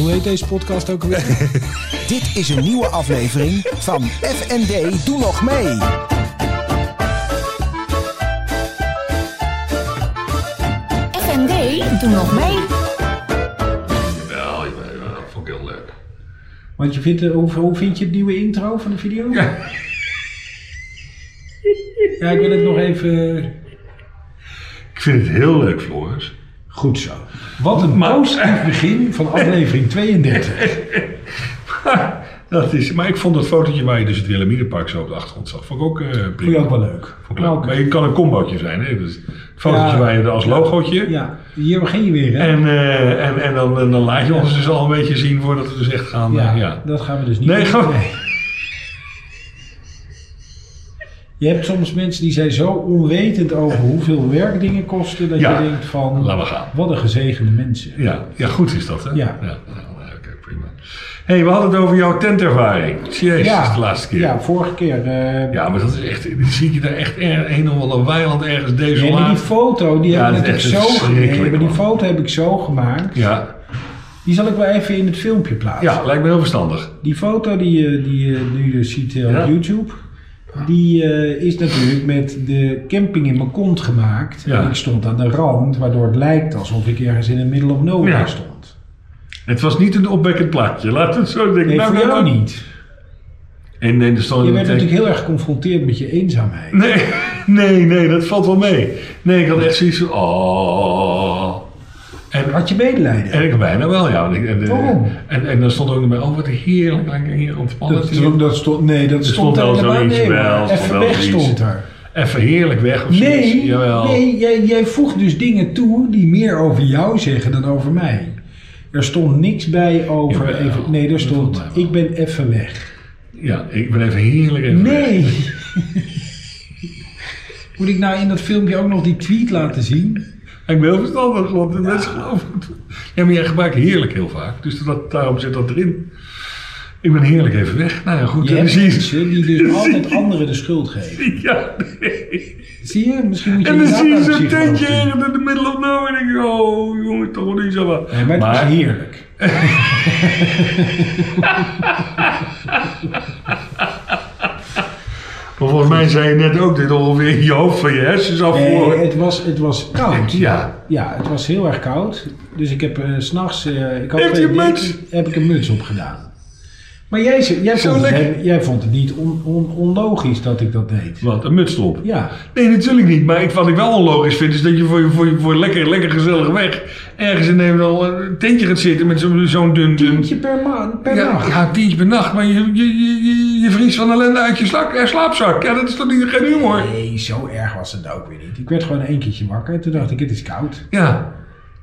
Hoe heet deze podcast ook alweer? Dit is een nieuwe aflevering van FND Doe Nog Mee. FND, doe nog mee. Wel, ja, dat vond ik heel leuk. Want je vindt, eh, hoe, hoe vind je het nieuwe intro van de video? Ja. Ja, ik wil het nog even... Ik vind het heel leuk, Floris. Goed zo. Wat een Maar- positief begin van aflevering 32. Dat is, maar ik vond dat fotootje waar je dus het Wilhelminapark zo op de achtergrond zag, vond ik ook eh prima. Vond je ook wel leuk? Vond ik leuk. Oké. Maar het kan een combootje zijn, hè? Dus het fotootje Ja. waar je er als logootje. Ja, hier begin je weer, hè? En, eh, en, en, dan, en dan laat je ons dus al een beetje zien voordat we dus echt gaan. ja, eh, ja. dat gaan we dus niet Nee, doen. gewoon- Je hebt soms mensen die zijn zo onwetend over hoeveel werk dingen kosten, dat Ja. je denkt van, gaan. wat een gezegende mensen. Ja, ja, goed is dat, hè? Ja. ja. ja, Oké, prima. hey, we hadden het over jouw tentervaring. Jezus, Ja. de laatste keer. Ja, vorige keer. eh, Ja, maar dat is echt, zie je daar echt er, een of ander weiland ergens deze maar die foto, die Ja, heb ik is echt zo gemaakt. die foto heb ik zo gemaakt. Ja, Die zal ik wel even in het filmpje plaatsen. ja, lijkt me heel verstandig. Die foto die je, die je nu ziet eh, op Ja. YouTube, die eh, is natuurlijk met de camping in mijn kont gemaakt. Ja. En ik stond aan de rand, waardoor het lijkt alsof ik ergens in het middle of nowhere Ja. stond. Het was niet een opwekkend plaatje, laat het zo denken. Nee, Nou, voor nou, jou nou. niet. En er stond Je werd natuurlijk heel erg geconfronteerd met je eenzaamheid. Nee, nee, nee, dat valt wel mee. Nee, ik had echt zoiets van, oh. En, Had je medelijden? en ik bijna wel, ja. En, en, Waarom? En, en dan stond ook nog bij, oh wat heerlijk, lekker hier ontspannen. Dat, stond- dat stond, nee, dat stond wel zoiets wel, Even weg stond er. Even heerlijk weg of zoiets. Nee, Jawel. nee jij, jij voegt dus dingen toe die meer over jou zeggen dan over mij. Er stond niks bij over Jawel, even. Nee, er stond ik ben even weg. Ja, ik ben even heerlijk even weg. Nee. Moet ik nou in dat filmpje ook nog die tweet laten zien? Ik ben heel verstandig, want de mensen geloven het. Ja, maar jij gebruikt heerlijk heel vaak. Dus dat, daarom zit dat erin. Ik ben heerlijk even weg. Nou ja, goed. Je en dan hebt zie je... mensen die dus altijd anderen de schuld geven. Ja, nee. Zie je? Misschien moet je En dan zie je de zo'n tentje ergens in the middle of nowhere. En denk ik, oh jongen, toch niet zo wat. Nee, maar was heerlijk. Maar volgens mij zei je net ook dit ongeveer je hoofd van je hersens af Nee, het was, het was koud. Ja. Ja, het was heel erg koud. Dus ik heb eh, s s'nachts... eh ik had twee je een muts? heb ik een muts opgedaan. Maar jij, jij, Zo vond, het, jij vond het niet on, on- onlogisch dat ik dat deed. Wat, een muts op? Ja. Nee, natuurlijk niet. Maar ik, wat ik wel onlogisch vind, is dat je voor, voor, voor lekker, lekker gezellig weg ergens in Nederland een tentje gaat zitten met zo'n zo'n dun, dun... Tientje per, maand, per ja, nacht. ja, tientje per nacht, maar je, je, je, je, van ellende uit je eh, slaapzak. Ja, dat is toch niet, geen humor? Nee, zo erg was het ook weer niet. Ik werd gewoon één keertje wakker en toen dacht ik, het is koud. Ja,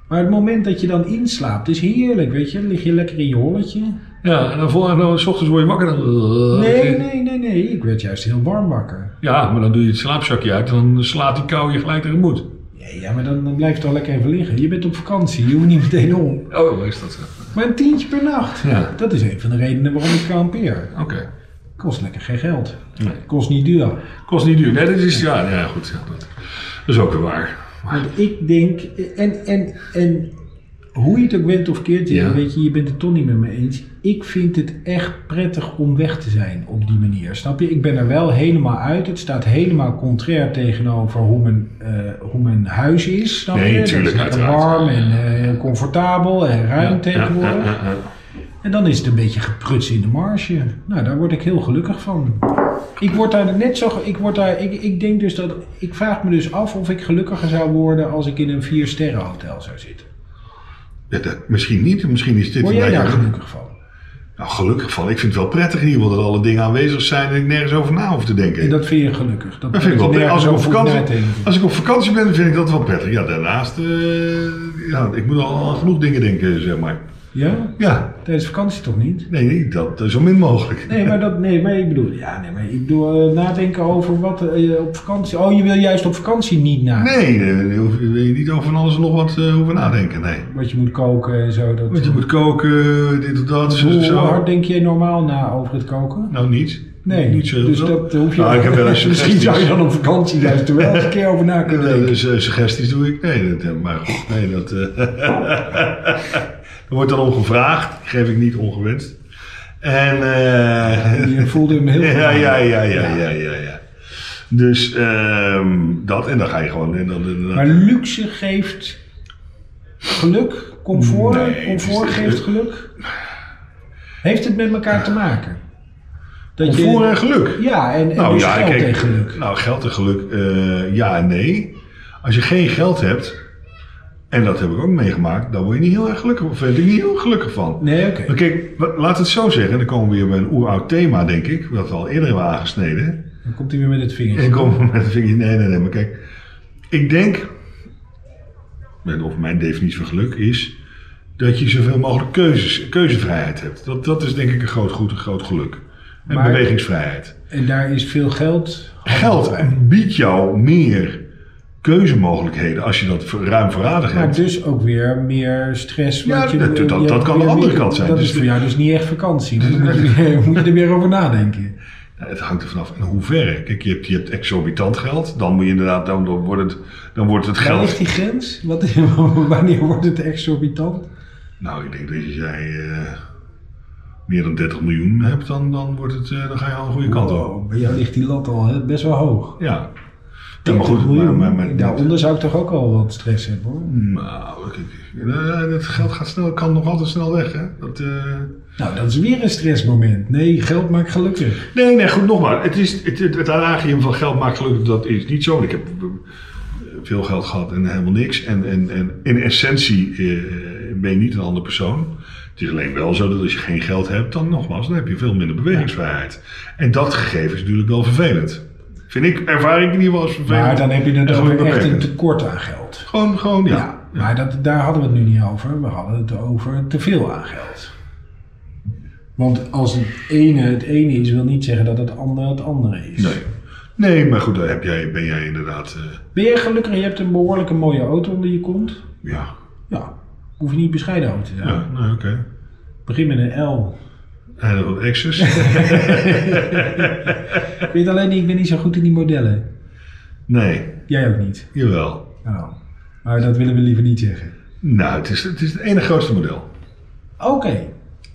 Maar het moment dat je dan inslaapt is heerlijk, weet je. Dan lig je lekker in je holletje. ja en dan, vol, en dan s ochtends word je wakker dan... Nee, nee, nee, nee. Ik werd juist heel warm wakker. Ja, maar dan doe je het slaapzakje uit en dan slaat die kou je gelijk tegemoet. Ja, ja maar dan, dan blijf toch lekker even liggen. Je bent op vakantie, je hoeft niet meteen om. Oh, is dat zo? Maar een tientje per nacht. Ja. Dat is een van de redenen waarom ik kampeer. Oké. Kost lekker geen geld. Nee. Kost niet duur. Kost niet duur. Nee, dat is... Ja, ja goed. Ja, dat, dat is ook weer waar. Want ik denk, en, en, en hoe je het ook bent of keert, Ja. weet je, je bent het toch niet met me eens. Ik vind het echt prettig om weg te zijn op die manier. Snap je? Ik ben er wel helemaal uit. Het staat helemaal contrair tegenover hoe mijn, eh, hoe mijn huis is. Snap Nee, je? tuurlijk, Dat is lekker warm en eh, comfortabel en ruim Ja, tegenwoordig. ja. En dan is het een beetje gepruts in de marge. Nou, daar word ik heel gelukkig van. Ik word daar net zo. Ik, word daar, ik, ik denk dus dat. Ik vraag me dus af of ik gelukkiger zou worden als ik in een vier sterren hotel zou zitten. Dat, misschien niet. Misschien is dit Word jij daar gelukkig van? Nou, gelukkig van. Ik vind het wel prettig in ieder geval dat alle dingen aanwezig zijn en ik nergens over na hoef te denken. En dat vind je gelukkig? Dat, Dat vind ik wel prettig. Als ik, op vakantie, als ik op vakantie ben, vind ik dat wel prettig. Ja, daarnaast, eh, ja, ik moet al aan genoeg dingen denken, zeg maar. Ja? Ja, Tijdens vakantie toch niet? nee, dat zo min mogelijk. Nee, maar dat, nee, maar ik bedoel, ja, nee, maar ik bedoel, eh, nadenken over wat eh, op vakantie. Oh, je wil juist op vakantie niet nadenken. Nee, daar je wil je niet over van alles en nog wat eh, hoeven nadenken, nee. Wat je moet koken en zo. Dat, Want je moet koken, dit of dat, hoe zo. hard denk jij normaal na over het koken? Nou, niet. Nee, niet zo dus dat hoef je Nou, ik heb wel eens Misschien zou je dan op vakantie juist er wel eens een keer over na kunnen denken. dus, suggesties doe ik. Nee, dat, maar goed, nee, dat. eh, wordt dan om gevraagd. Geef ik niet ongewenst. En... eh, Je voelde hem heel ja, ja, ja, ja, ja, ja, ja. Dus ehm, dat, en dan ga je gewoon... En dan, en dan- Maar luxe geeft geluk, comfort, Nee, comfort geeft geluk. Heeft het met elkaar te maken? Dat Comfort en geluk. Ja, en, en Nou dus ja, geld kijk, en geluk. Nou, geld en geluk, eh, ja en nee. Als je geen geld hebt, en dat heb ik ook meegemaakt, dan word je niet heel erg gelukkig, of vind ik niet heel gelukkig van. Nee, oké. Maar kijk, laat het zo zeggen, dan komen we weer bij een oeroud thema, denk ik, wat we al eerder hebben aangesneden. Dan komt hij weer met het vingertje. En kom met de vinger, nee, nee, nee, maar kijk, ik denk, of mijn definitie van geluk is, dat je zoveel mogelijk keuzes, keuzevrijheid hebt. Dat, dat is denk ik een groot goed, een groot geluk. En Maar- bewegingsvrijheid. En daar is veel geld. Geld biedt jou meer keuzemogelijkheden als je dat ruim voorradig Maar hebt. dus ook weer meer stress. Ja, je, dat- dat- je dat kan de andere meer- kant zijn. Dat Dus is voor jou dus niet echt vakantie. Dan moet je, moet je er weer over nadenken. Het hangt er vanaf in hoeverre. Kijk, je hebt, je hebt exorbitant geld. Dan moet je inderdaad, dan, dan wordt het, dan wordt het Waar ligt geld. die grens? Wat, wanneer wordt het exorbitant? Nou, ik denk dat als jij eh, meer dan 30 miljoen hebt, dan, dan, wordt het, eh, dan ga je al een goede kant op. Bij jou ligt die lat al hè, best wel hoog. Ja. Ja, maar goed. Maar, Miljoen. maar, maar, Daaronder zou ik toch ook al wat stress hebben hoor. nou, kijk, dat geld gaat snel, kan nog altijd snel weg. Hè? Dat, eh, Nou, dat is weer een stressmoment. Nee, geld maakt gelukkig. Nee, nee, goed, nogmaals. Het, is, het, het, het adagium van geld maakt gelukkig, dat is niet zo. Ik heb eh, veel geld gehad en helemaal niks. En, en, en in essentie eh, ben je niet een andere persoon. Het is alleen wel zo dat als je geen geld hebt, dan nogmaals, dan heb je veel minder bewegingsvrijheid. En dat gegeven is natuurlijk wel vervelend. Vind ik, ervaar ik in ieder geval als vervelend. Maar dan heb je gewoon over echt een tekort aan geld. Gewoon, gewoon, ja. Ja, maar dat, daar hadden we het nu niet over. We hadden het over te veel aan geld. Want als het ene het ene is, wil niet zeggen dat het andere het andere is. Nee. Nee, maar goed, daar heb jij, ben jij inderdaad, eh, Ben je gelukkig? Je hebt een behoorlijke mooie auto onder je kont. ja. Ja, hoef je niet bescheiden over te zijn. Ja, nou oké. Begin met een L. Exes. Ik weet alleen niet, ik ben niet zo goed in die modellen. nee, Jij ook niet. jawel. Nou, maar dat willen we liever niet zeggen. Nou, het is het, is het ene grootste model. Oké.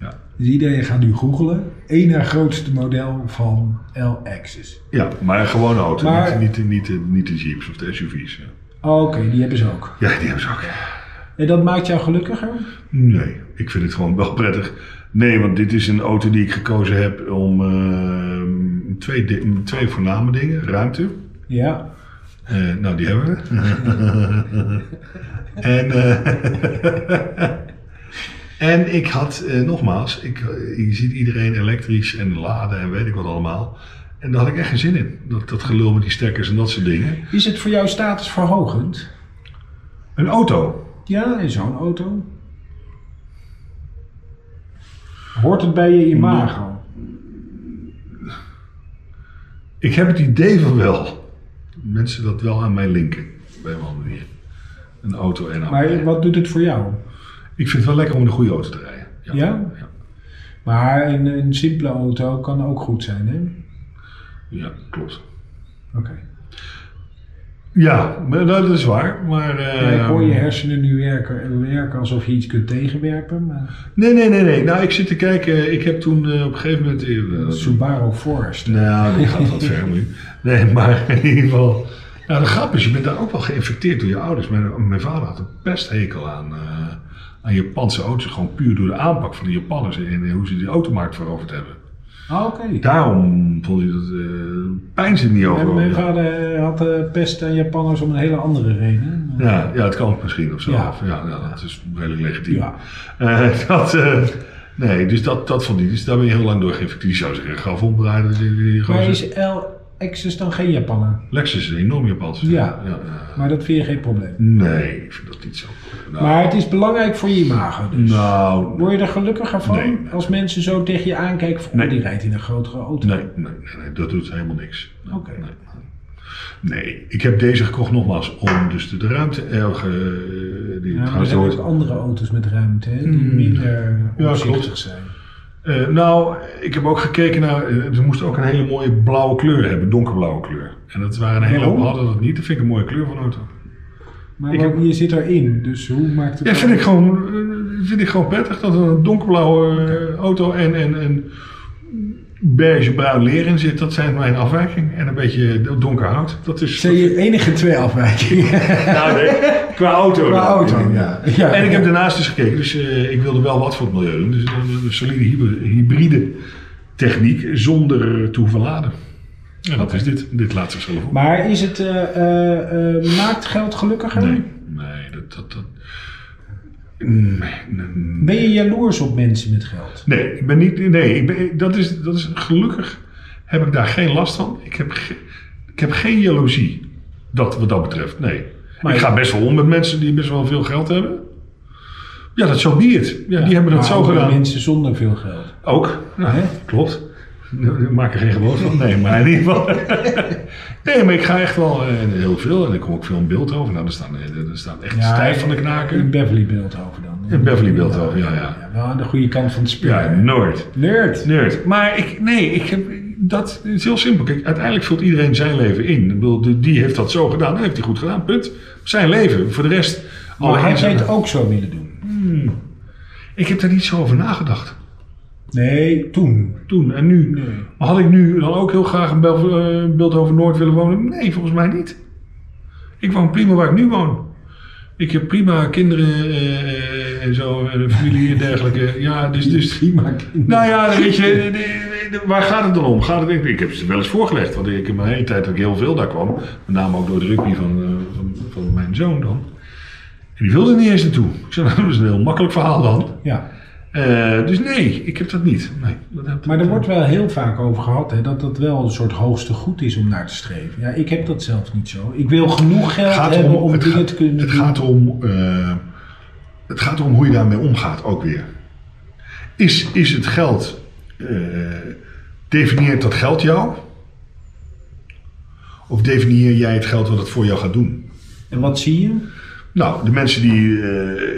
Ja. Dus iedereen gaat nu googelen. Na grootste model van L-Axis. Ja, maar een gewone auto, Maar- niet, niet, niet, de- niet de Jeeps of de SUV's. Ja, Oké, die hebben ze ook. ja die hebben ze ook. En dat maakt jou gelukkiger? Nee, ik vind het gewoon wel prettig. Nee, want dit is een auto die ik gekozen heb om eh, twee, di- twee voorname dingen. Ruimte. Ja. Eh, nou, die hebben we. en, eh, en ik had, nogmaals, ik, je ziet iedereen elektrisch en laden en weet ik wat allemaal. En daar had ik echt geen zin in. Dat, dat gelul met die stekkers en dat soort dingen. Is het voor jou statusverhogend? Een auto. Ja, in zo'n auto. Hoort het bij je imago? Ik heb het idee van wel. Mensen dat wel aan mij linken. Bij een andere manier. Een auto en auto. Maar wat doet het voor jou? Ik vind het wel lekker om in een goede auto te rijden. Ja? Ja, Maar een, een simpele auto kan ook goed zijn, hè? ja klopt. Oké. Ja, dat is waar. Maar, eh, Ja, ik hoor je hersenen nu werken, werken alsof je iets kunt tegenwerpen. Maar Nee, nee, nee, nee. Nou, ik zit te kijken. Ik heb toen eh, op een gegeven moment... eh, Subaru Forester. nou, die gaat wat ver nu. Nee, maar in ieder geval... Nou, de grap is, je bent daar ook wel geïnfecteerd door je ouders. Mijn, mijn vader had een pesthekel aan, eh, aan Japanse auto's. Gewoon puur door de aanpak van de Japanners en hoe ze die automarkt veroverd hebben. Ah, Oké. Daarom vond hij dat... eh pijn zit niet over. Mijn, vader had eh, pest aan Japanners om een hele andere reden. Ja, ja, het kan misschien of zo. Ja. Ja, ja, dat is redelijk legitiem. Ja. Eh, dat, eh, nee, dus dat, dat vond hij. Dus daar ben je heel lang door geïnfecteerd. Die zou zich gaf omdraaien. Dat die, die Is L-Axis dan geen Japanner? Lexus is een enorm Japans. Ja. ja, ja. Maar dat vind je geen probleem. Nee, ik vind dat niet zo. Nou, Maar het is belangrijk voor je imago dus. nou Word je er gelukkiger van Nee. als mensen zo tegen je aankijken van Nee. oh, die rijdt in een grotere auto? nee, nee, nee, nee, dat doet helemaal niks. Nee, Oké. Nee, nee, ik heb deze gekocht nogmaals om dus de, de ruimte... Eh, eh, die Ja, er zijn ook andere auto's met ruimte hè, die Mm. minder Ja, opzichtig zijn. Eh, nou, ik heb ook gekeken naar. eh, ze moesten ook een hele mooie blauwe kleur hebben, donkerblauwe kleur. En dat waren een hele hoop, hadden dat niet. Dat vind ik een mooie kleur van auto. Maar Ik wat- heb- je zit erin, dus hoe maakt het Ja, uit? vind ik gewoon. eh, vind ik gewoon prettig dat een donkerblauwe auto en, en, en beige-bruin leer in zit. Dat zijn mijn afwijking. En een beetje donker hout. Dat is. Zijn je enige twee afwijkingen? Nou, nee, qua auto. Qua dan. auto, ja. ja. En ik heb daarnaast dus gekeken, dus eh, ik wilde wel wat voor het milieu doen. Dus een, een solide hybride, techniek zonder te hoeven laden. En dat is dit. Dit laat zichzelf op. Maar is het, eh, eh, eh, maakt geld gelukkiger? Nee, nee, dat... dat, dat Ben je jaloers op mensen met geld? nee, ik ben niet... Nee, ik ben, dat, is, dat is... Gelukkig heb ik daar geen last van. Ik heb, ge- ik heb geen jaloezie. Dat, wat dat betreft, nee. Maar ik ga best wel om met mensen die best wel veel geld hebben. Ja, dat zo be it. Ja, die hebben dat zo gedaan. Mensen zonder veel geld. Ook, Hè? klopt. Ik maak er geen gewoon van. Nee, maar in ieder geval. Nee, maar ik ga echt wel eh, heel veel. En ik kom ook veel in beeld over. Nou, er staan, eh, er staan echt stijf van de In knaken. Beverly Beeldhoven dan. In Beverly Beeldhoven, ja, ja. Wel aan de goede kant van het spel. Ja, nooit. Nerd. Nerd. Maar ik, nee, ik heb, dat is heel simpel. Kijk, uiteindelijk vult iedereen zijn leven in. Ik bedoel, die heeft dat zo gedaan, dat heeft hij goed gedaan, punt. Zijn leven. Voor de rest... Maar jij het ook zo willen doen? Ik heb daar niet zo over nagedacht. Nee, toen. Toen en nu. Nee. Maar had ik nu dan ook heel graag in eh, Beeldhoven Noord willen wonen? Nee, volgens mij niet. Ik woon prima waar ik nu woon. Ik heb prima kinderen eh, en zo, en een familie en dergelijke. Ja, dus... dus Prima nou ja, weet je, de- de- de- waar gaat het dan om? Gaat het, ik, ik heb ze wel eens voorgelegd, want ik heb mijn hele tijd dat ik heel veel daar kwam. Met name ook door de rugby van, eh, van, van mijn zoon dan. En die wilde niet eens naartoe. Ik zei, nou, dat is een heel makkelijk verhaal dan. Ja. Eh, dus nee, ik heb dat niet. Nee, dat heb- Maar er wordt wel heel vaak over gehad hè, dat dat wel een soort hoogste goed is om naar te streven. Ja, ik heb dat zelf niet zo. Ik wil genoeg geld gaat hebben om het dingen gaat- te kunnen het doen. Gaat om, eh, het gaat om hoe je daarmee omgaat ook weer. Is, is het geld, eh, definieert dat geld jou? Of definieer jij het geld wat het voor jou gaat doen? En wat zie je? Nou, de mensen die eh,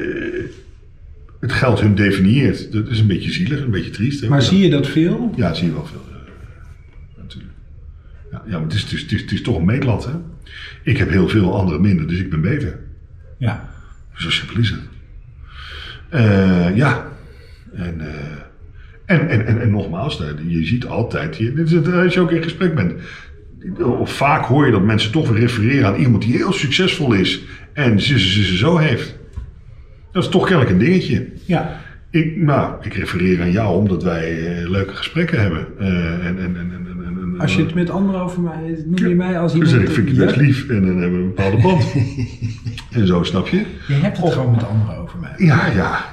het geld hun definieert, dat is een beetje zielig, een beetje triest. hè? Maar Ja. zie je dat veel? Ja, zie je wel veel. eh, natuurlijk. Ja, ja, maar het is, het, is, het, is, het is toch een meetlat, hè? Ik heb heel veel, anderen minder, dus ik ben beter. Ja. Zo simpel is het. Eh, ja. En, eh, en, en, en, en nogmaals, eh, je ziet altijd, je, dit is het, als je ook in gesprek bent, of vaak hoor je dat mensen toch weer refereren aan iemand die heel succesvol is en ze, ze, ze, ze zo heeft. Dat is toch kennelijk een dingetje. Ja. Ik, nou, ik refereer aan jou omdat wij eh, leuke gesprekken hebben. Eh, en, en, en, en, en, en- Als je het met anderen over mij... Noem je mij als Dus iemand... ik vind je best lief en dan hebben we een bepaalde band. en zo, snap je? Je hebt het gewoon met anderen over mij. Ja, ja.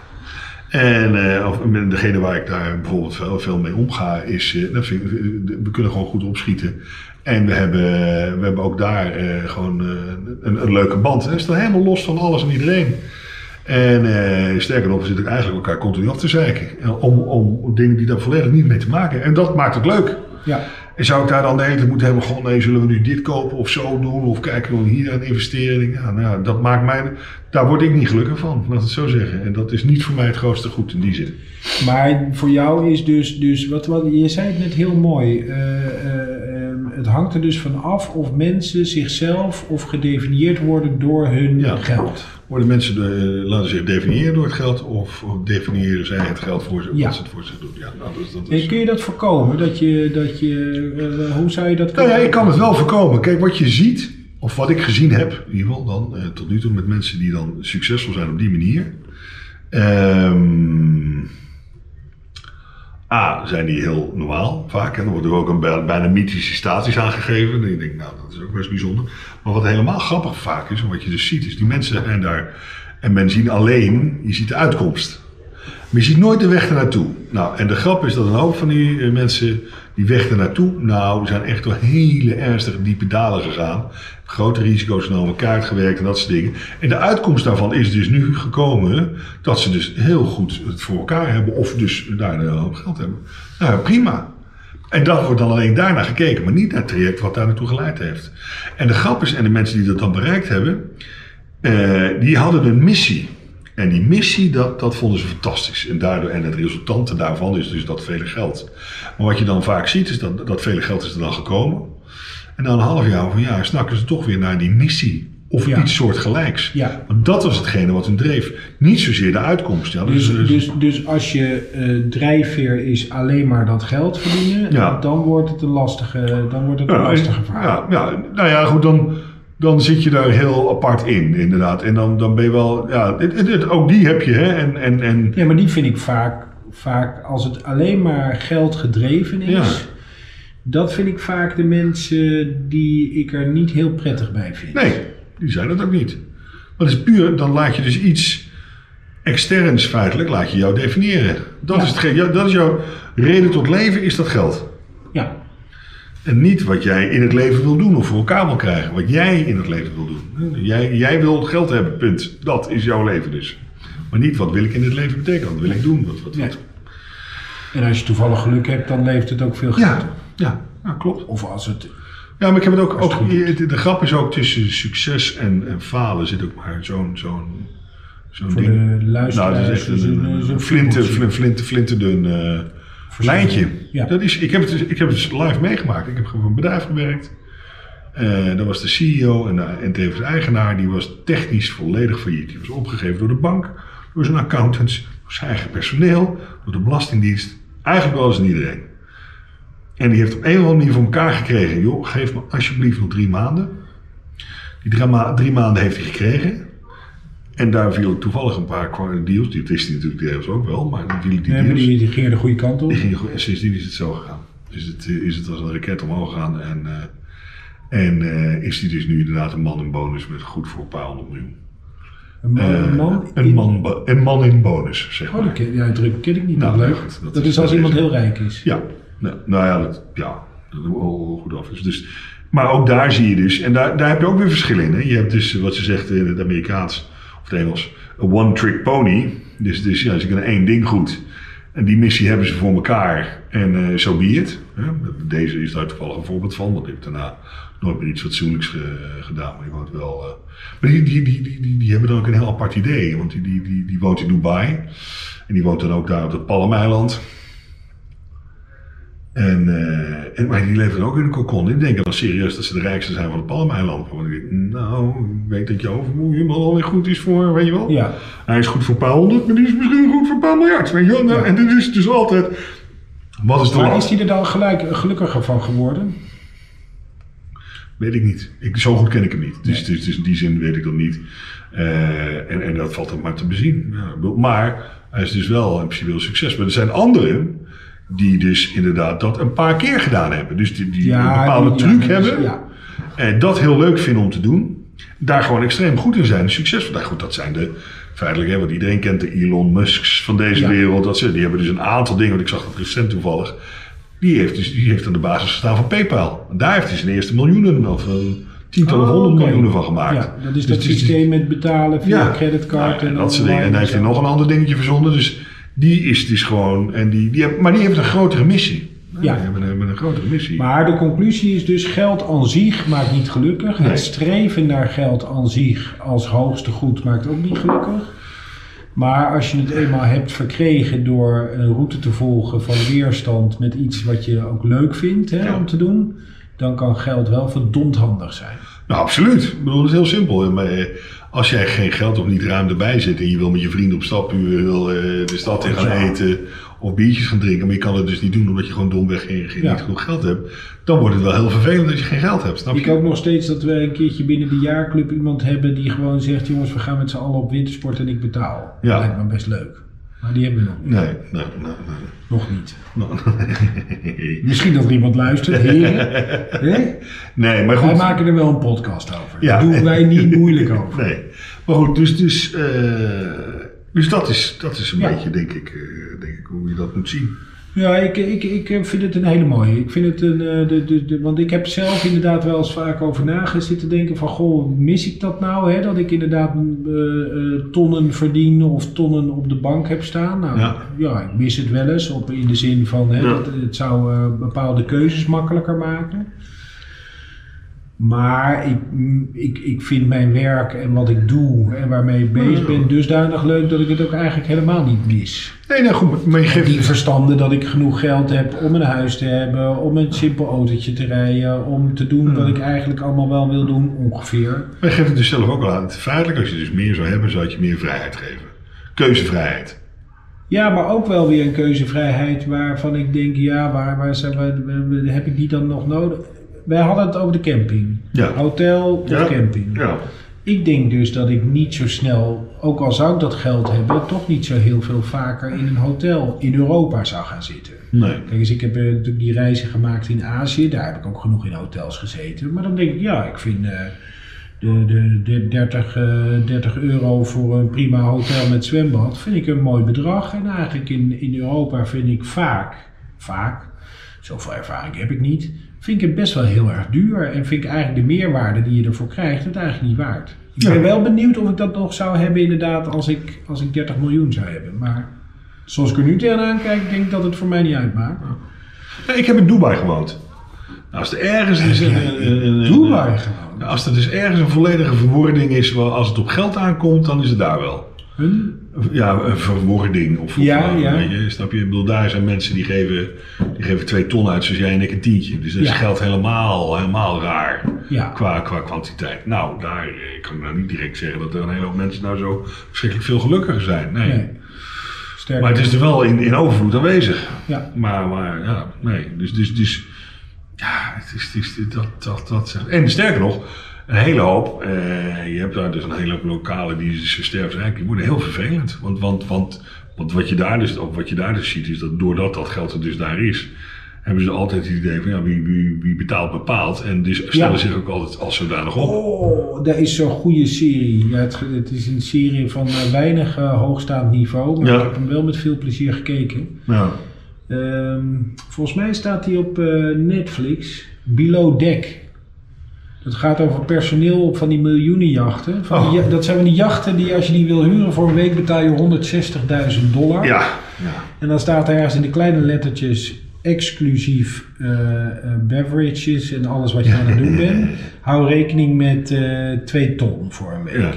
En eh, of, met degene waar ik daar bijvoorbeeld veel, veel mee omga, is. eh, dat vind ik, eh, we kunnen gewoon goed opschieten. En we hebben, we hebben ook daar eh, gewoon eh, een, een leuke band. En is dan helemaal los van alles en iedereen. En eh, sterker nog, we zitten eigenlijk elkaar continu af te zeiken. En Om, om dingen die daar volledig niet mee te maken hebben. En dat maakt het leuk. Ja. En zou ik daar dan de hele tijd moeten hebben, gewoon nee, zullen we nu dit kopen of zo doen? Of kijken we hier aan investeringen? Ja, nou ja, dat maakt mij, daar word ik niet gelukkig van, laat het zo zeggen. En dat is niet voor mij het grootste goed in die zin. Maar voor jou is dus, dus wat, wat je zei het net heel mooi. eh, eh, ehm, het hangt er dus van af of mensen zichzelf of gedefinieerd worden door hun Ja. geld. Worden mensen, eh, laten zich definiëren door het geld of, definiëren zij het geld voor ze, Ja. wat ze het voor zich doen? Ja, nou, dat, is- dat En is... kun je dat voorkomen? Dat je, dat je, eh, hoe zou je dat Nou ja, ik kan het wel voorkomen. Kijk, wat je ziet, of wat ik gezien heb, in ieder geval dan, eh, tot nu toe met mensen die dan succesvol zijn op die manier. Ehm A, zijn die heel normaal vaak. En wordt er ook een bij- bijna mythische staties aangegeven. En ik denk, nou, dat is ook best bijzonder. Maar wat helemaal grappig vaak is, en wat je dus ziet, is die mensen zijn daar. En men ziet alleen, je ziet de uitkomst. Maar je ziet nooit de weg ernaartoe. Nou, en de grap is dat een hoop van die eh, mensen die weg ernaartoe, nou, zijn echt door hele ernstige diepe dalen gegaan. Grote risico's genomen, kaart gewerkt en dat soort dingen. En de uitkomst daarvan is dus nu gekomen dat ze dus heel goed het voor elkaar hebben of dus daar een hoop geld hebben. Nou, prima. En dat wordt dan alleen daarna gekeken, maar niet naar het traject wat daar naartoe geleid heeft. En de grap is, en de mensen die dat dan bereikt hebben, eh, die hadden een missie. En die missie, dat, dat vonden ze fantastisch. En, daardoor, en het resultante daarvan is dus dat vele geld. Maar wat je dan vaak ziet, is dat dat vele geld is er dan gekomen. En na een half jaar of een jaar snakken ze toch weer naar die missie. Of Ja. iets soortgelijks. Ja. Want dat was hetgene wat hun dreef. Niet zozeer de uitkomst. Ja, Dus, dus, dus, dus als je eh, drijfveer is alleen maar dat geld verdienen, Ja. dan wordt het een lastige, dan wordt het een Ja, lastige verhaal. Ja, ja, nou ja, goed, dan, dan zit je daar heel apart in, inderdaad. En dan, dan ben je wel, ja, het, het- het- ook die heb je, hè. En, en, en Ja, maar die vind ik vaak, vaak als het alleen maar geld gedreven is, Ja. Dat vind ik vaak de mensen die ik er niet heel prettig bij vind. nee, die zijn dat ook niet. Maar het is puur, dan laat je dus iets externs feitelijk, laat je jou definiëren. Dat, Ja. is, ja, dat is jouw reden tot leven, is dat geld. Ja, En niet wat jij in het leven wil doen of voor elkaar wil krijgen. Wat jij in het leven wil doen. Jij, jij wil geld hebben, punt. Dat is jouw leven dus. Maar niet wat wil ik in het leven betekenen. Wat wil ik doen? Wat, wat, en als je toevallig geluk hebt, dan levert het ook veel geld. Ja, ja, ja, klopt. Of als het, Ja, maar ik heb het ook. Het ook de, de grap is ook tussen succes en, en falen zit ook maar zo'n zo'n zo'n voor ding. de luisteraars, Nou, dat is echt een, een, een, is een flinte, voetbaltje. flinte, flinte, flinterdun eh, lijntje. Ja. Dat is, ik, heb het, dus- ik heb het dus live meegemaakt. Ik heb voor een bedrijf gewerkt. Eh dat was de CEO en, de, en tevens de eigenaar. Die was technisch volledig failliet. Die was opgegeven door de bank, door zijn accountants, door zijn eigen personeel, door de belastingdienst. Eigenlijk wel eens iedereen. En die heeft op een of andere manier voor elkaar gekregen. Joh, geef me alsjeblieft nog drie maanden. Die drie, ma- drie maanden heeft hij gekregen. En daar vielen toevallig een paar deals. Die wist hij natuurlijk deels ook wel. Maar dan vielen die Nee, deals. die, die gingen de goede kant op. Die sindsdien is het zo gegaan. Dus het, eh, is het als een raket omhoog gegaan. En, eh, en eh, is hij dus nu inderdaad een man in bonus met goed voor een paar honderd miljoen. Een man, een man, een, in- man, bo- een man in bonus, zeg Oh, maar. dat ken, ja, die druk ken ik niet. Nou, dat leuk. dat, dat is, als iemand heel rijk is. Ja, nou, nou ja, dat, ja, dat is wel goed af. Dus, maar ook daar zie je dus, en daar, daar heb je ook weer verschillen in. Hè? Je hebt dus wat ze zegt in het Amerikaans of het Engels, een one-trick pony. Dus, dus ja, ze kunnen één ding goed. En die missie hebben ze voor elkaar en eh, zo be it. Hè? Deze is daar toevallig een voorbeeld van, want die heeft daarna nooit meer iets fatsoenlijks ge- gedaan. Maar die woont wel. eh, maar die, die, die, die, die hebben dan ook een heel apart idee, want die, die, die, die woont in Dubai. En die woont dan ook daar op het Palmeiland. En, eh, en, maar die leven ook in een kokon. Die denken dan serieus dat ze de rijkste zijn van het Palmeiland. Want ik denk, nou, ik weet dat je overmoe helemaal alweer goed is voor, weet je wel. Ja. Hij is goed voor een paar honderd, maar die is misschien goed voor een paar miljard, weet je wel. Nou, Ja. En dit is dus altijd, wat is de Maar is hij er dan gelijk gelukkiger van geworden? Weet ik niet. Ik, zo goed ken ik hem niet. Dus, dus, dus in die zin weet ik dat niet. Eh, en, en dat valt dan maar te bezien. Ja, ik bedoel, maar hij is dus wel in principe wel succes. Maar er zijn anderen die dus inderdaad dat een paar keer gedaan hebben. Dus die, die een bepaalde die- truc ja, hebben. Ja. En dat heel leuk vinden om te doen. Daar gewoon extreem goed in zijn. Succesvol. Nou goed, dat zijn de feitelijk, hè, want iedereen kent de Elon Musks van deze wereld. Dat ze, die hebben dus een aantal dingen, want ik zag dat recent toevallig. Die heeft, dus, die heeft aan de basis gestaan van PayPal. En daar heeft hij zijn eerste miljoenen of eh, tientallen Oh, honderd miljoenen van gemaakt. Ja, dat is Dus dat systeem met betalen via creditcard. Nou, en dat soort dingen. En hij heeft hij nog een ander dingetje verzonnen. Dus die is dus gewoon. En die, die heeft, maar die heeft een grotere missie. Ja. Die hebben, een- hebben een grotere missie. Maar de conclusie is dus geld aan zich maakt niet gelukkig. Nee. Het streven naar geld aan zich als hoogste goed maakt ook niet gelukkig. Maar als je het eenmaal hebt verkregen door een route te volgen van weerstand met iets wat je ook leuk vindt hè, Ja. om te doen, dan kan geld wel verdomd handig zijn. Nou, absoluut. Ik bedoel, het is heel simpel. Eh, als jij geen geld of niet ruim erbij zit en je wil met je vrienden op stap, je wil eh, de stad in gaan Ja. eten of biertjes gaan drinken, maar je kan het dus niet doen omdat je gewoon domweg geen, geen, Ja. niet genoeg geld hebt, dan wordt het wel heel vervelend als je geen geld hebt. Snap Ik je? hoop nog steeds dat we een keertje binnen de jaarclub iemand hebben die gewoon zegt: jongens, we gaan met z'n allen op wintersport en ik betaal. Ja. Dat lijkt me best leuk. Maar die hebben we nog, Nee, nee, nee. nog niet. nee. Misschien dat er iemand luistert, heren. Hè? Nee, maar Wij goed. maken er wel een podcast over. Ja. Daar doen wij niet moeilijk over. Nee. Maar goed, dus, dus, eh, dus dat, is, dat is een Ja. beetje, denk ik, eh, denk ik, hoe je dat moet zien. Ja, ik, ik, ik vind het een hele mooie. Ik vind het een, eh, de, de, de, want ik heb zelf inderdaad wel eens vaak over nagezitten denken van, goh, mis ik dat nou? Hè? Dat ik inderdaad eh, eh, tonnen verdien of tonnen op de bank heb staan. Nou, Ja. ja, ik mis het wel eens op, in de zin van, hè, Ja. dat, het zou eh, bepaalde keuzes makkelijker maken. Maar ik, ik, ik vind mijn werk en wat ik doe en waarmee ik bezig ben dusdanig leuk dat ik het ook eigenlijk helemaal niet mis. Nee, nou goed, maar je geeft Die verstanden dat ik genoeg geld heb om een huis te hebben, om een simpel autootje te rijden, om te doen wat ik eigenlijk allemaal wel wil doen, ongeveer. Maar je geeft het dus zelf ook al aan. Het is feitelijk, als je dus meer zou hebben, zou het je meer vrijheid geven. Keuzevrijheid. Ja, maar ook wel weer een keuzevrijheid waarvan ik denk, ja, waar, waar zijn we- heb ik die dan nog nodig? Wij hadden het over de camping. Ja. Hotel of Ja. camping. Ja. Ik denk dus dat ik niet zo snel, ook al zou ik dat geld hebben, toch niet zo heel veel vaker in een hotel in Europa zou gaan zitten. Nee. Kijk eens, ik heb eh, natuurlijk die reizen gemaakt in Azië, daar heb ik ook genoeg in hotels gezeten. Maar dan denk ik, ja, ik vind eh, de, de, de 30, eh, 30 euro voor een prima hotel met zwembad, vind ik een mooi bedrag. En eigenlijk in, in Europa vind ik vaak, vaak, zoveel ervaring heb ik niet, vind ik het best wel heel erg duur. En vind ik eigenlijk de meerwaarde die je ervoor krijgt, het eigenlijk niet waard. Ik Ja. ben wel benieuwd of ik dat nog zou hebben inderdaad als ik, als ik 30 miljoen zou hebben. Maar zoals ik er nu tegenaan kijk, denk ik dat het voor mij niet uitmaakt. Ja, Ik heb in Dubai gewoond. Als er ergens een, een- Dubai Als er dus ergens een volledige verwording is, als het op geld aankomt, dan is het daar wel. Ja, een verwording. Of, of Ja, je, snap je? Ik bedoel, daar zijn mensen die geven, die geven twee ton uit, zoals jij en ik een tientje. Dus dat is Ja. geld helemaal, helemaal raar Ja. qua, qua kwantiteit. Nou, daar eh, kan ik nou niet direct zeggen dat er een hele hoop mensen nou zo verschrikkelijk veel gelukkiger zijn. Nee. Nee. Sterker Maar het is er wel in, in overvloed aanwezig. Ja. Maar, maar ja, nee. Dus, dus, dus ja, het is, het is dat, dat, dat. En sterker nog, een hele hoop. eh, je hebt daar dus een hele hoop lokalen die zo sterfrijk, die worden heel vervelend. Want, want, want, want wat, je daar dus, ook wat je daar dus ziet, is dat doordat dat geld er dus daar is. Hebben ze altijd het idee van ja, wie, wie, wie betaalt bepaalt. En dus stellen Ja. zich ook altijd als zodanig op. Oh, dat is zo'n goede serie. Ja, het, het is een serie van eh, weinig eh, hoogstaand niveau, maar Ja. ik heb hem wel met veel plezier gekeken. Ja. Ehm, volgens mij staat hij op Netflix. Below Deck. Dat gaat over personeel op van die miljoenenjachten. Van die Oh. dat zijn van die jachten die als je die wil huren voor een week betaal je 160.000 dollar. Ja. ja. En dan staat er ergens in de kleine lettertjes exclusief eh, eh, beverages en alles wat je aan het doen bent. Hou rekening met eh 2 ton voor een week. Ja.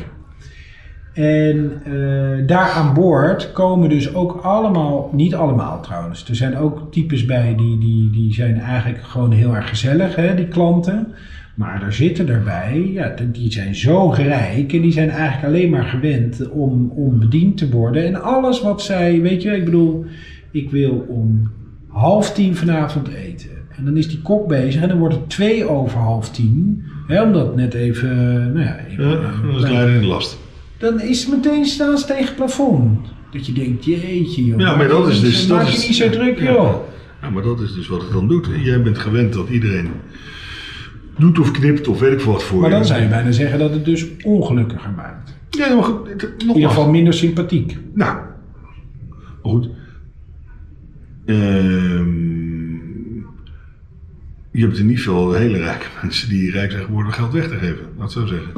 En eh, daar aan boord komen dus ook allemaal, niet allemaal trouwens, er zijn ook types bij die, die, die zijn eigenlijk gewoon heel erg gezellig, hè, die klanten. Maar er zitten erbij, ja, die zijn zo rijk en die zijn eigenlijk alleen maar gewend om, om bediend te worden. En alles wat zij, weet je, ik bedoel, ik wil om half tien vanavond eten. En dan is die kok bezig en dan wordt het twee over half tien. Hè, omdat net even, nou ja, even, Ja, eh, dat is leider in de last. dan is het meteen staan tegen het plafond. Dat je denkt, jeetje joh. Ja, maar dat is dus. Maak je is, niet zo druk ja. joh. Ja, maar dat is dus wat het dan doet. Jij bent gewend dat iedereen doet of knipt of weet ik wat voor Maar je. dan zou je bijna zeggen dat het dus ongelukkiger maakt. Ja, maar goed, het- In ieder geval minder sympathiek. Nou, maar goed. Ehm, je hebt er niet veel hele rijke mensen die rijk zijn geworden om geld weg te geven. Laat zo zeggen.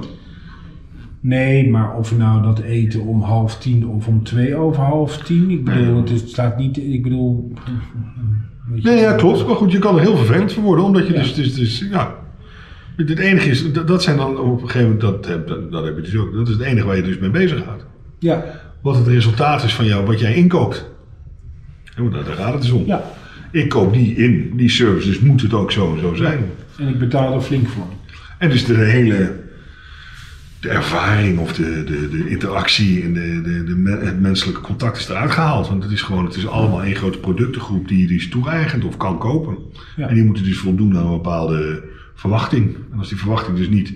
Nee, maar of nou dat eten om half tien of om twee over half tien. Ik bedoel, Nee. het is- het staat niet, ik bedoel... je- Nee, ja, klopt. Maar goed, je kan er heel vervelend voor worden. Omdat je Ja. dus, dus, dus, ja... Het enige is, dat, dat zijn dan op een gegeven moment, dat, heb- dat, dat heb je dus ook. Dat is het enige waar je dus mee bezig gaat. Ja, Wat het resultaat is van jou, wat jij inkoopt. Daar, daar gaat het dus om. ja. Ik koop die in, die service, dus moet het ook zo en zo zijn. En ik betaal er flink voor. En dus de hele de ervaring of de, de, de interactie en de, de, de, me- het menselijke contact is eruit gehaald. Want het is gewoon, het is allemaal één grote productengroep die je dus toe-eigent of kan kopen. Ja. En die moeten dus voldoen aan een bepaalde verwachting. En als die verwachting dus niet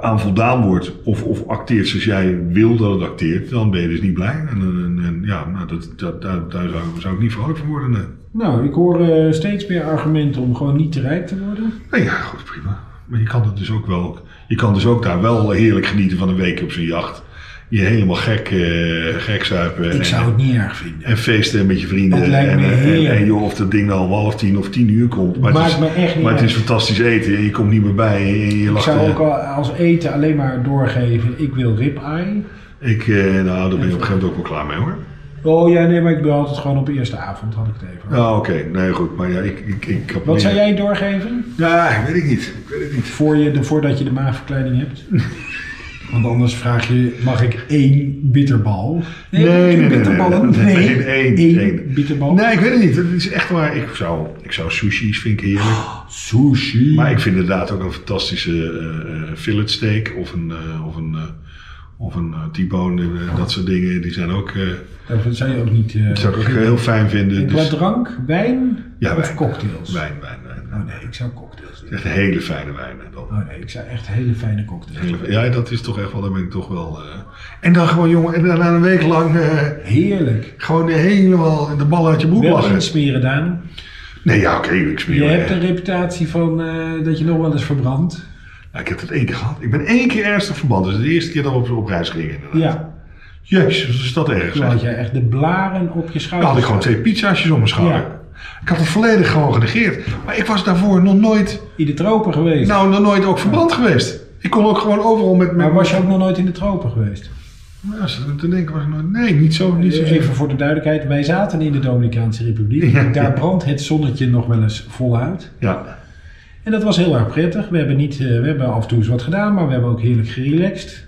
aan voldaan wordt of, of acteert zoals jij wil dat het acteert, dan ben je dus niet blij. En, en, en ja, nou, dat, dat, daar, daar zou, zou ik niet vrolijk van worden. Nee. Nou, ik hoor eh, steeds meer argumenten om gewoon niet te rijk te worden. Nee, ja, goed, prima. Maar je kan het dus ook wel. Je kan dus ook daar wel heerlijk genieten van een week op zo'n jacht. Je helemaal gek, eh, gek zuipen. Ik en, zou het niet erg vinden. en feesten met je vrienden. Het lijkt en, me en, en, heerlijk. en joh, of dat ding nou om half tien of tien uur komt. Maar, Maakt het is, me echt niet maar het is fantastisch eten. En je komt niet meer bij. En je Ik zou eh, ook al als eten alleen maar doorgeven, ik wil ribeye. ik, eh, nou, daar ben je op een gegeven moment ook wel klaar mee hoor. Oh ja, nee, maar ik ben altijd gewoon op eerste avond had ik het even. Ja, oké. Nee, goed. Maar ja, ik, ik, ik heb Wat meer- zou jij doorgeven? Ja, weet ik niet. Ik weet het niet. Voor je, de, voordat je de maagverkleiding hebt? Want anders vraag je, mag ik één bitterbal? Nee, nee, nee, bitterballen? nee, nee, Nee, nee, één, één één. bitterbal? Nee, ik weet het niet. Het is echt waar. Ik zou, ik zou sushi's vind ik heerlijk. Sushi. Maar ik vind inderdaad ook een fantastische eh, eh, fillet steak of een, eh, of een, eh, of een T-bone. dat soort dingen. Die zijn ook, eh, Dat zou je ook niet... eh, dat zou ik ook heel fijn vinden. Dus, drank, wijn Ja, of wijn. cocktails? wijn, wijn, wijn. Oh nee, ik zou Echt hele fijne wijnen dan. Oh nee, ik zou echt hele fijne cocktails. Hele- Ja, dat is toch echt wel, daar ben ik toch wel. eh, En dan gewoon, jongen, en dan een week lang eh, Heerlijk. gewoon helemaal de bal uit je broek Wel lachen. insmeren, Daan. Nee, ja, oké, ik smeer Je hebt een reputatie van eh, dat je nog wel eens verbrandt. Ja, ik heb het één keer gehad. Ik ben één keer ernstig verband. Dus de eerste keer dat we op, op reis gingen. Inderdaad. Ja, Jezus, wat is dat erg? toen had jij echt de blaren op je Dan schouders. had ik gewoon twee pizza's op mijn schouder. Ja. Ik had het volledig gewoon genegeerd. Maar ik was daarvoor nog nooit, In de tropen geweest. nou, nog nooit ook verbrand geweest. Ik kon ook gewoon overal met... met maar was je ook nog nooit in de tropen geweest? Ja, als ik te denken was ik nooit... Nee, niet zo. Niet zo Even voor de duidelijkheid, wij zaten in de Dominicaanse Republiek. Ja. Daar brandt het zonnetje nog wel eens voluit. Ja. En dat was heel erg prettig. We hebben, niet, eh, we hebben af en toe eens wat gedaan, maar we hebben ook heerlijk gerelaxed.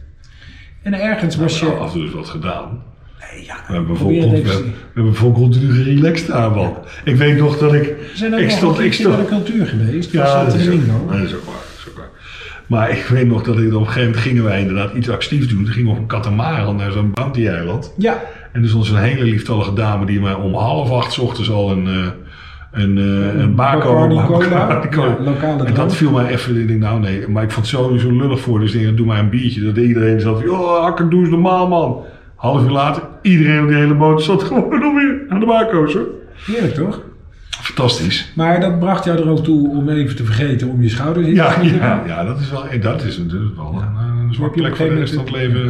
En ergens was We hebben je... af en toe eens wat gedaan. Nee, ja, We hebben het we, we hebben continu gerelaxed daar, man. Ik weet nog dat ik... Zijn ik stond, een ik keertje naar de stond, cultuur geweest. ja, dat is, ook, dat is ook waar. Dat is ook waar. Maar ik weet nog dat ik op een gegeven moment gingen wij inderdaad iets actiefs doen. Toen gingen we op een katamaran naar zo'n bounty-eiland. Ja, En er stond zo'n hele lieftallige dame die mij om half acht 's ochtends al een, eh, een, eh, een bako... Bacardi Cola. Ja, lokale en dat drank. viel mij even, ik denk nou nee, maar ik vond het zo, zo lullig voor. Dus ik denk, doe maar een biertje. Dat iedereen zat van, oh, hakker, doe eens normaal man. Half uur later, iedereen op die hele boot zat gewoon nog weer aan de bako's hoor. heerlijk toch? Fantastisch. Maar dat bracht jou er ook toe om even te vergeten om je schouders in te Ja, smeren? ja, ja, dat is wel, eh, dat is natuurlijk wel een, een je op plek voor de een rest van het leven.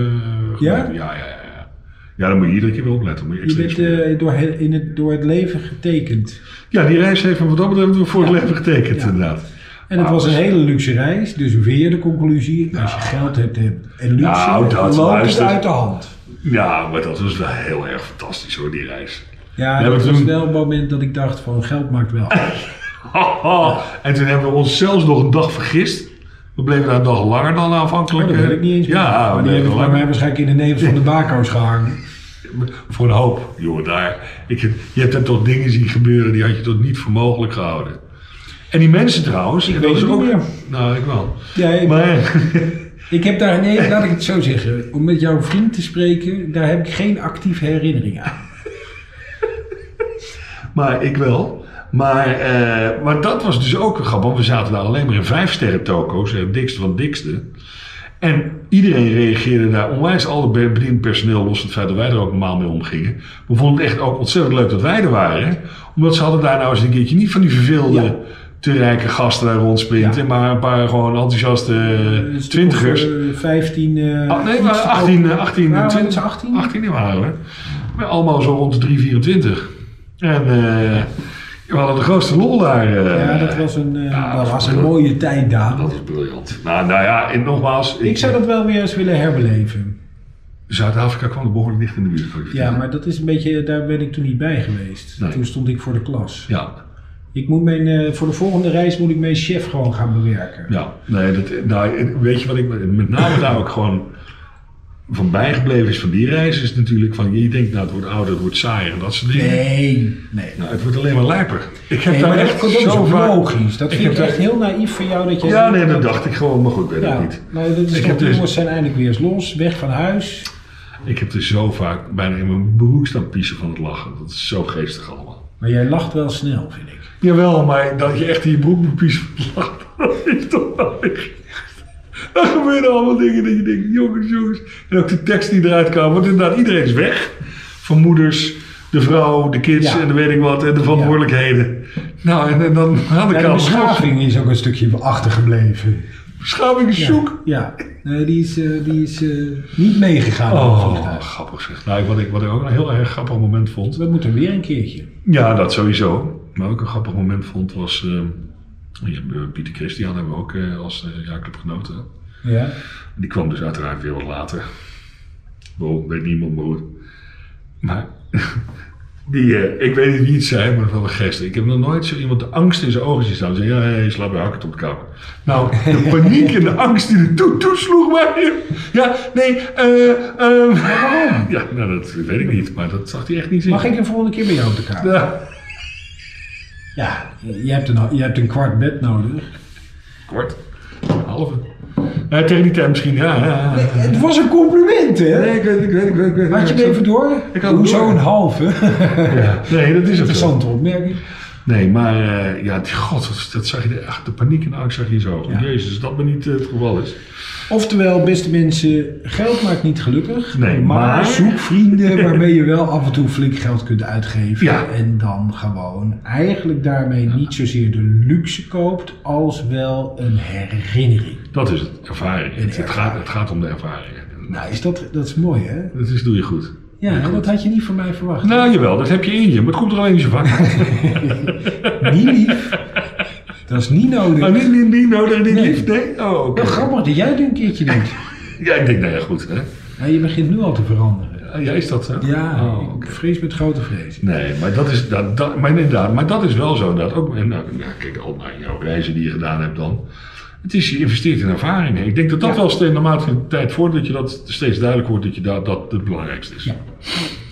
eh, Ja? Ja, ja, ja. ja. Ja, dan moet je iedere keer weer opletten. Moet je Je bent eh, door, in het, door het leven getekend. Ja, die reis heeft me wat dat betreft voor het leven getekend, inderdaad. En het Nou, was een dus- hele luxe reis, dus weer de conclusie. Als je geld hebt hebt en luxe, Nou, dat loopt luister. het uit de hand. Ja, maar dat was wel heel erg fantastisch hoor, die reis. Ja, dat was toen- wel een moment dat ik dacht van geld maakt wel. En toen hebben we ons zelfs nog een dag vergist. We bleven daar een dag langer dan aanvankelijk. Oh, dat weet ik niet eens meer. Ja, maar we die hebben voor mij langer. waarschijnlijk in de nevel van de bako's gehangen. Voor een hoop, jongen, daar. Ik, je hebt er toch dingen zien gebeuren die had je tot niet voor mogelijk gehouden. En die mensen trouwens, Ik weet het niet ook. meer. Nou, ik wel. Ja, ik, Maar, ik heb daar, nee, laat ik het zo zeggen. Om met jouw vriend te spreken, daar heb ik geen actieve herinnering aan. maar ik wel. Maar, eh, maar dat was dus ook een grap, want we zaten daar alleen maar in vijf sterren toko's, het dikste van het dikste. En iedereen reageerde daar onwijs, al het bediend personeel, los van het feit dat wij er ook normaal mee omgingen. We vonden het echt ook ontzettend leuk dat wij er waren. Omdat ze hadden daar nou eens een keertje niet van die verveelde, Ja. Te rijke gasten daar rondsprinten, Ja. maar een paar gewoon enthousiaste eh, stuk twintigers. eh, 15. eh, Ah, nee, maar iets te 18, koop. eh, 18, Waren we 20, met z'n 18? 18 waren we. Maar allemaal zo rond de 3, 24. En eh, we hadden de grootste lol daar. eh. Ja, dat was een, eh, Ja, dat dat was een mooie tijd, Daan. Dat is briljant. Nou, nou ja, en nogmaals. Ik zou dat wel weer eens willen herbeleven. Zuid-Afrika kwam er behoorlijk dicht in de buurt. ik Ja, maar dat is een beetje, daar ben ik toen niet bij geweest. Nee. Toen stond ik voor de klas. Ja, Ik moet mijn, eh, voor de volgende reis moet ik mijn chef gewoon gaan bewerken. ja. Nee, dat, nou, weet je wat ik met name daar ook gewoon van bijgebleven is van die reis, is natuurlijk van, je denkt nou het wordt ouder, het wordt saaier en dat soort dingen. Nee, nee. Nou, het wordt alleen maar lijper. Ik heb Nee, daar maar dat, echt dat is zo ook vaak... logisch. Dat Ik vind ik heb echt daar- heel naïef van jou dat jij Ja, nee, dat dacht ik gewoon, maar goed, ik weet Ja, het niet. nou, dat is Ik toch, heb de dus- jongens zijn eindelijk weer eens los, weg van huis. Ik heb er zo vaak bijna in mijn broek staan piezen van het lachen. Dat is zo geestig allemaal. Maar jij lacht wel snel, vind ik. Jawel, maar dat je echt in je broek moet lachen, dat is toch wel. Er gebeuren allemaal dingen dat je denkt, jongens, jongens. En ook de tekst die eruit kwam, want inderdaad, iedereen is weg. Van moeders, de vrouw, de kids Ja. en de weet ik wat, en de verantwoordelijkheden. Nou, en, en dan had ik Ja, de al beschaving is ook een stukje achtergebleven. Beschaving is zoek. Ja, nee, die is, eh, die is eh, niet meegegaan. Oh, grappig zeg. Nou, wat ik, wat ik ook een heel erg grappig moment vond. We moeten weer een keertje. Ja, dat sowieso. Maar ook een grappig moment vond was... ehm, ja, Pieter Christian hebben we ook eh, als uh, jaarclub genoten. Ja. Die kwam dus uiteraard weer wat later. Wow, weet niemand meer. Maar Die, eh, ik weet niet wie het zei, maar van gisteren. Ik heb nog nooit zo iemand de angst in zijn ogen zien staan. Zei, ja, hey, slaap je hakken op de kamer. Nou, de paniek en de angst die er toe, toesloeg mij. Ja, nee, eh, eh, Waarom? Ja, nou, dat weet ik niet, maar dat zag hij echt niet zien. Mag ik de volgende keer bij jou op de kamer? Ja, Ja, je hebt een, je hebt een kwart bed nodig. kwart, een halve. Eh, tegen die tijd misschien, ja. ja, ja. Het was een compliment, hè? Nee, ik weet, ik weet, ik weet. Ik weet Had je hem even door? Ik had Hoezo door. een halve? Ja. Nee, dat is het. Interessante opmerking. Nee, maar eh, ja, die, god, dat, dat zag je, de, ach, de paniek en de angst zag je zo. Ja. Jezus, dat maar niet eh, het geval is. Oftewel, beste mensen, geld maakt niet gelukkig. Nee, maar, maar- zoek vrienden waarmee je wel af en toe flink geld kunt uitgeven. Ja. En dan gewoon eigenlijk daarmee niet zozeer de luxe koopt, als wel een herinnering. Dat is het, ervaring. Het, het, gaat, het gaat om de ervaring. Nou, is dat, dat is mooi, hè? Dat is, doe je goed. Ja, dat had je niet van mij verwacht. Nou, jawel, dat heb je in je, maar het komt er alleen niet zo vaak. Niet lief. Dat is niet nodig. Oh, niet, niet, niet nodig, niet Nee. lief, nee? Oh, oké. Wel grappig dat jij het een keertje doet. Ja, ik denk, nou ja, goed. Hè? Je begint nu al te veranderen. Ja, ja, is dat zo? Ja, Oh, vrees met grote vrees. Nee, maar dat is, dat, dat, maar inderdaad, maar dat is wel zo. Dat ook, en nou, nou, kijk, al naar jouw reizen die je gedaan hebt dan. Het is, je investeert in ervaringen. Ik denk dat dat Ja. wel steeds, naarmate de tijd voordat je dat steeds duidelijk wordt, dat je dat, dat het belangrijkste is. Ja.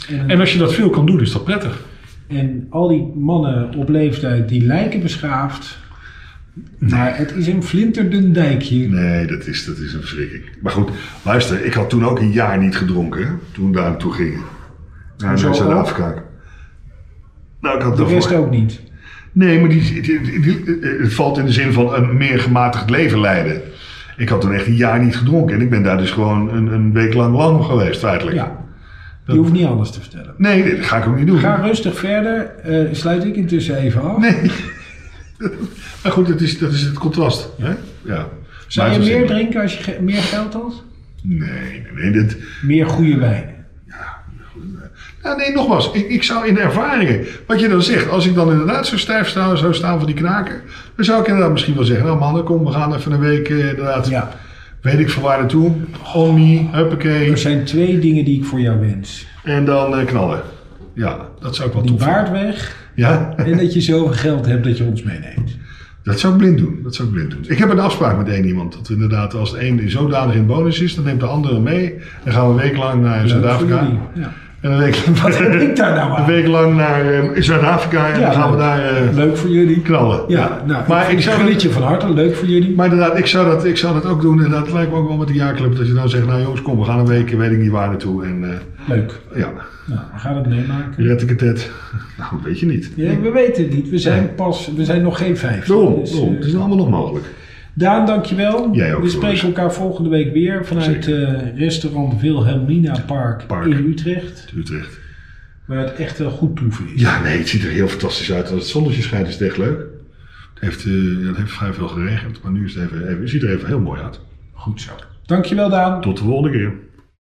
En, En als je dat veel kan doen, is dat prettig. en al die mannen op leeftijd die lijken beschaafd. Maar het is een flinterdun dijkje. Nee, dat is, dat is een verschrikking. Maar goed, luister, ik had toen ook een jaar niet gedronken, hè, toen we daar naartoe gingen. Naar? Zuid-Afrika. Nou, ik had De daarvoor- rest ook niet. Nee, maar die, die- die- die- het valt in de zin van een meer gematigd leven leiden. Ik had toen echt een jaar niet gedronken en ik ben daar dus gewoon een, een week lang lang geweest, feitelijk. Ja. Je hoeft niet alles te vertellen. Nee, dat ga ik ook niet doen. Ga rustig verder. eh, sluit ik intussen even af. Nee. maar goed, dat is, dat is het contrast. Hè? Ja. Zou je meer drinken als je ge- meer geld had? Nee, nee, nee. Dit, Meer goede wijn. Ja, nee, nogmaals, ik, ik zou in de ervaringen, wat je dan zegt, als ik dan inderdaad zo stijf sta, zou staan van die knaken, dan zou ik inderdaad misschien wel zeggen, nou mannen, kom, we gaan even een week eh, inderdaad, Ja. weet ik van waar naartoe, Omni, huppakee, Er zijn twee dingen die ik voor jou wens. en dan eh, knallen. Ja, dat zou ik wel Die tof vinden. baard weg Ja, en dat je zoveel geld hebt dat je ons meeneemt. dat zou ik blind doen, dat zou ik blind doen. Ik heb een afspraak met één iemand, dat we inderdaad als de een zodanig in bonus is, dan neemt de andere mee, dan gaan we een week lang naar Zuid-Afrika. Ja. En een week, Wat heb ik daar nou een week lang naar eh, Zuid-Afrika en Ja, dan gaan we daar eh, Leuk voor jullie. knallen. Ja, nou, Maar ik, ik zou gun dat- het je van harte. Leuk voor jullie. Maar inderdaad, ik zou dat, ik zou dat ook doen. En dat lijkt me ook wel met de jaarclub. Dat je dan zegt, nou jongens, kom, we gaan een week, weet ik niet waar naartoe. En eh, Leuk. ja, Nou, we gaan het meemaken. red ik het het. Nou, weet je niet. Ja, we weten het niet. We zijn pas, we zijn nog geen vijf. Daarom, Dus, daarom. eh, Het is allemaal nog mogelijk. Daan, dankjewel. Jij ook, we spreken Floris. elkaar volgende week weer vanuit eh, restaurant Wilhelmina Park, Park. in Utrecht. Utrecht. Waar het echt wel goed toeven is. Ja, nee, het ziet er heel fantastisch uit. Als het zonnetje schijnt is het echt leuk. Het heeft, eh, het heeft vrij veel geregend, maar nu is het even, even, het ziet er even heel mooi uit. Goed zo. Dankjewel Daan. Tot de volgende keer.